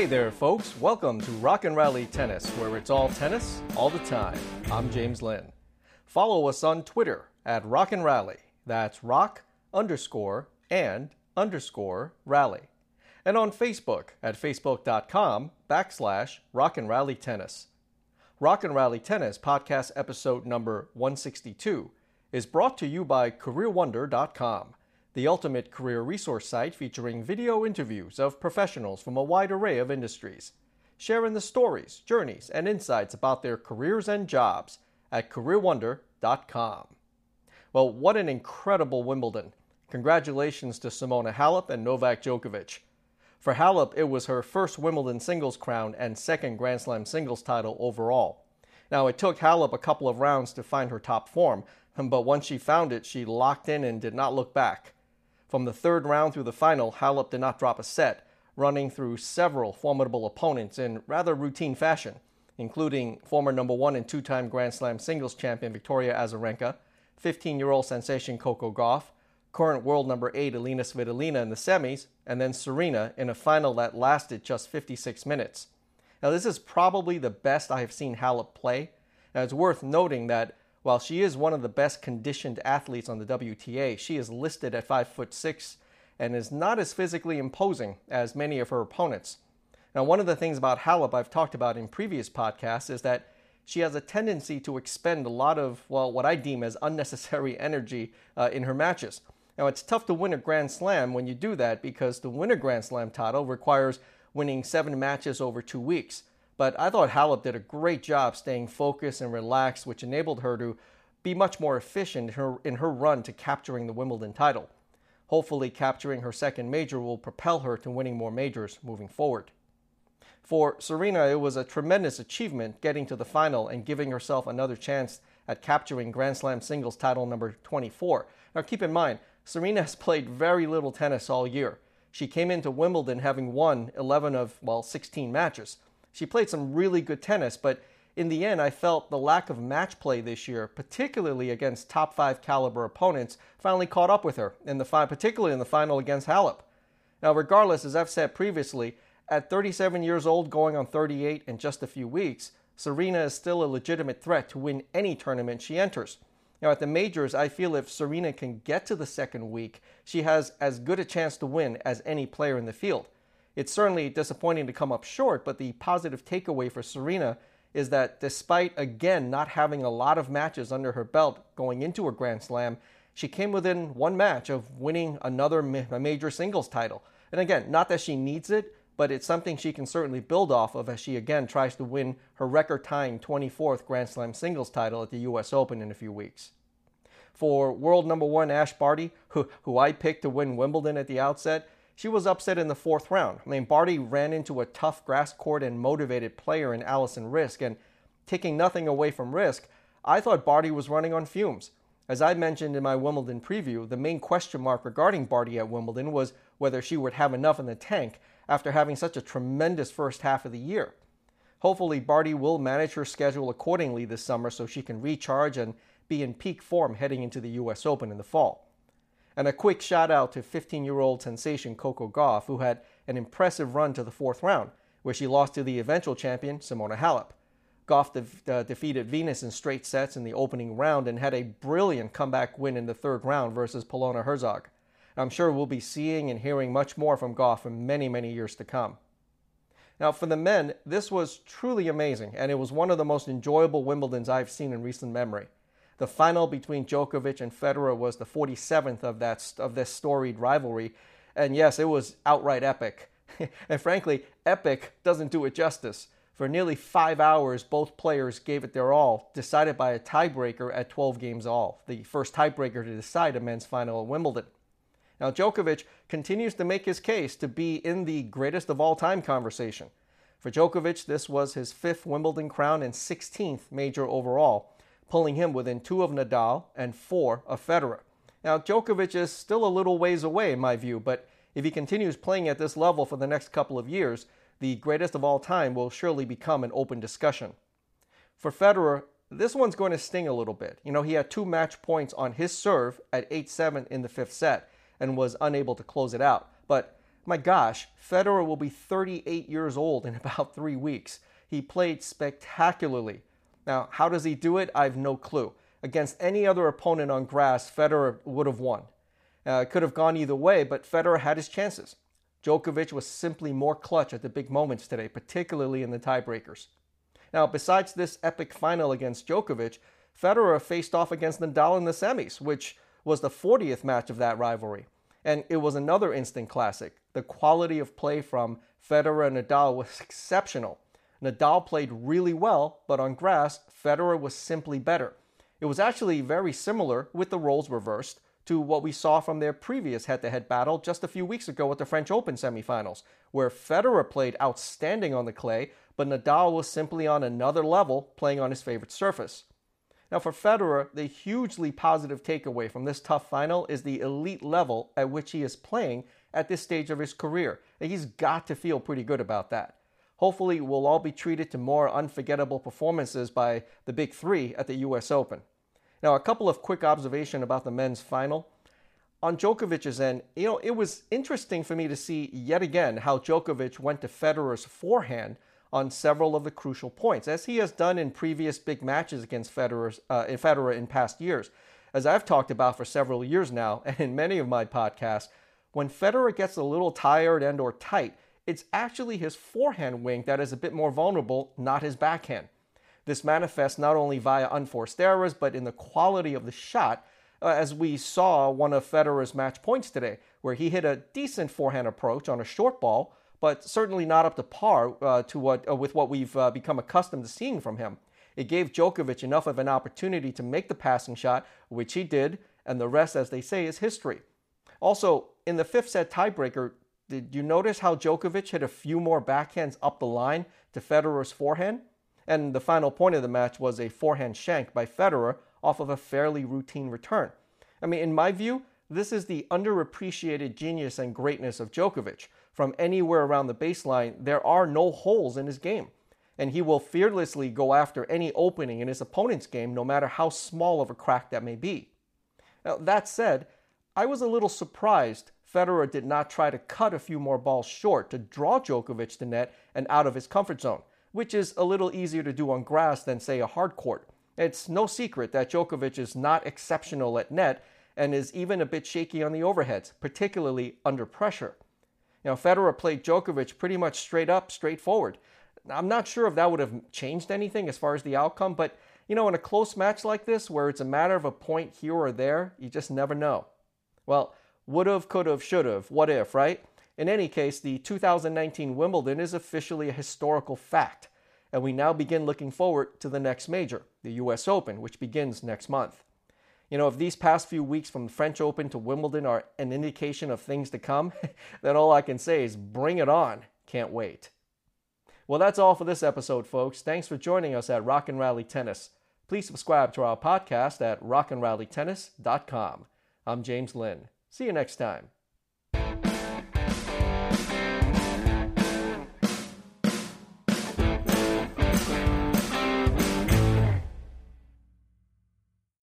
Hey there, folks. Welcome to Rock and Rally Tennis, where it's all tennis all the time. I'm James Lynn. Follow us on Twitter at Rock and Rally. That's rock underscore and underscore rally. And on Facebook at facebook.com backslash rock and rally tennis. Rock and Rally Tennis podcast episode number 162 is brought to you by CareerWonder.com the ultimate career resource site featuring video interviews of professionals from a wide array of industries, sharing the stories, journeys, and insights about their careers and jobs at careerwonder.com. Well, what an incredible Wimbledon. Congratulations to Simona Halep and Novak Djokovic. For Halep, it was her first Wimbledon singles crown and second Grand Slam singles title overall. Now, it took Halep a couple of rounds to find her top form, but once she found it, she locked in and did not look back. From the third round through the final, Halep did not drop a set, running through several formidable opponents in rather routine fashion, including former number one and two time Grand Slam singles champion Victoria Azarenka, 15 year old sensation Coco Gauff, current world number eight Alina Svitolina in the semis, and then Serena in a final that lasted just 56 minutes. Now, this is probably the best I have seen Halep play. Now, it's worth noting that while she is one of the best conditioned athletes on the WTA, she is listed at 5 foot 6 and is not as physically imposing as many of her opponents. Now, one of the things about Halep I've talked about in previous podcasts is that she has a tendency to expend a lot of, well, what I deem as unnecessary energy uh, in her matches. Now, it's tough to win a Grand Slam when you do that because to win a Grand Slam title requires winning seven matches over two weeks. But I thought Halep did a great job staying focused and relaxed, which enabled her to be much more efficient in her, in her run to capturing the Wimbledon title. Hopefully, capturing her second major will propel her to winning more majors moving forward. For Serena, it was a tremendous achievement getting to the final and giving herself another chance at capturing Grand Slam singles title number 24. Now, keep in mind, Serena has played very little tennis all year. She came into Wimbledon having won 11 of, well, 16 matches. She played some really good tennis, but in the end, I felt the lack of match play this year, particularly against top five caliber opponents, finally caught up with her in the fi- particularly in the final against Halep. Now, regardless, as I've said previously, at 37 years old, going on 38 in just a few weeks, Serena is still a legitimate threat to win any tournament she enters. Now, at the majors, I feel if Serena can get to the second week, she has as good a chance to win as any player in the field. It's certainly disappointing to come up short, but the positive takeaway for Serena is that despite again not having a lot of matches under her belt going into a Grand Slam, she came within one match of winning another ma- major singles title. And again, not that she needs it, but it's something she can certainly build off of as she again tries to win her record tying 24th Grand Slam singles title at the US Open in a few weeks. For world number one Ash Barty, who, who I picked to win Wimbledon at the outset, she was upset in the fourth round. I mean, Barty ran into a tough grass court and motivated player in Alison Riske, and taking nothing away from Riske, I thought Barty was running on fumes. As I mentioned in my Wimbledon preview, the main question mark regarding Barty at Wimbledon was whether she would have enough in the tank after having such a tremendous first half of the year. Hopefully, Barty will manage her schedule accordingly this summer so she can recharge and be in peak form heading into the US Open in the fall. And a quick shout out to 15 year old sensation Coco Gauff, who had an impressive run to the fourth round, where she lost to the eventual champion, Simona Halep. Gauff de- uh, defeated Venus in straight sets in the opening round and had a brilliant comeback win in the third round versus Polona Hercog. I'm sure we'll be seeing and hearing much more from Gauff in many, many years to come. Now, for the men, this was truly amazing, and it was one of the most enjoyable Wimbledons I've seen in recent memory. The final between Djokovic and Federer was the 47th of that of this storied rivalry, and yes, it was outright epic. and frankly, epic doesn't do it justice. For nearly five hours, both players gave it their all, decided by a tiebreaker at 12 games all, the first tiebreaker to decide a men's final at Wimbledon. Now, Djokovic continues to make his case to be in the greatest of all time conversation. For Djokovic, this was his fifth Wimbledon crown and 16th major overall, pulling him within two of Nadal and four of Federer. Now, Djokovic is still a little ways away, in my view, but if he continues playing at this level for the next couple of years, the greatest of all time will surely become an open discussion. For Federer, this one's going to sting a little bit. You know, he had two match points on his serve at 8 7 in the fifth set and was unable to close it out. But My gosh, Federer will be 38 years old in about three weeks. He played spectacularly. Now, how does he do it? I have no clue. Against any other opponent on grass, Federer would have won. Uh, could have gone either way, but Federer had his chances. Djokovic was simply more clutch at the big moments today, particularly in the tiebreakers. Now, besides this epic final against Djokovic, Federer faced off against Nadal in the semis, which was the 40th match of that rivalry. And it was another instant classic. The quality of play from Federer and Nadal was exceptional. Nadal played really well, but on grass, Federer was simply better. It was actually very similar with the roles reversed to what we saw from their previous head to head battle just a few weeks ago at the French Open semifinals, where Federer played outstanding on the clay, but Nadal was simply on another level playing on his favorite surface. Now, for Federer, the hugely positive takeaway from this tough final is the elite level at which he is playing at this stage of his career. He's got to feel pretty good about that. Hopefully, we'll all be treated to more unforgettable performances by the big three at the US Open. Now, a couple of quick observations about the men's final. On Djokovic's end, you know, it was interesting for me to see yet again how Djokovic went to Federer's forehand on several of the crucial points, as he has done in previous big matches against Federer, uh, Federer in past years. As I've talked about for several years now, and in many of my podcasts, when Federer gets a little tired and or tight, it's actually his forehand wing that is a bit more vulnerable, not his backhand. This manifests not only via unforced errors, but in the quality of the shot, uh, as we saw one of Federer's match points today, where he hit a decent forehand approach on a short ball, but certainly not up to par uh, to what, uh, with what we've uh, become accustomed to seeing from him. It gave Djokovic enough of an opportunity to make the passing shot, which he did, and the rest, as they say, is history. Also, in the fifth set tiebreaker, did you notice how Djokovic hit a few more backhands up the line to Federer's forehand? And the final point of the match was a forehand shank by Federer off of a fairly routine return. I mean, in my view, this is the underappreciated genius and greatness of Djokovic from anywhere around the baseline, there are no holes in his game. And he will fearlessly go after any opening in his opponent's game, no matter how small of a crack that may be. Now, that said, I was a little surprised Federer did not try to cut a few more balls short to draw Djokovic to net and out of his comfort zone, which is a little easier to do on grass than, say, a hard court. It's no secret that Djokovic is not exceptional at net and is even a bit shaky on the overheads, particularly under pressure. Now, Federer played Djokovic pretty much straight up, straightforward. I'm not sure if that would have changed anything as far as the outcome, but you know, in a close match like this, where it's a matter of a point here or there, you just never know. Well, would have, could have, should have, what if, right? In any case, the 2019 Wimbledon is officially a historical fact, and we now begin looking forward to the next major, the US Open, which begins next month. You know, if these past few weeks from the French Open to Wimbledon are an indication of things to come, then all I can say is bring it on. Can't wait. Well, that's all for this episode, folks. Thanks for joining us at Rock and Rally Tennis. Please subscribe to our podcast at rockandrallytennis.com. I'm James Lynn. See you next time.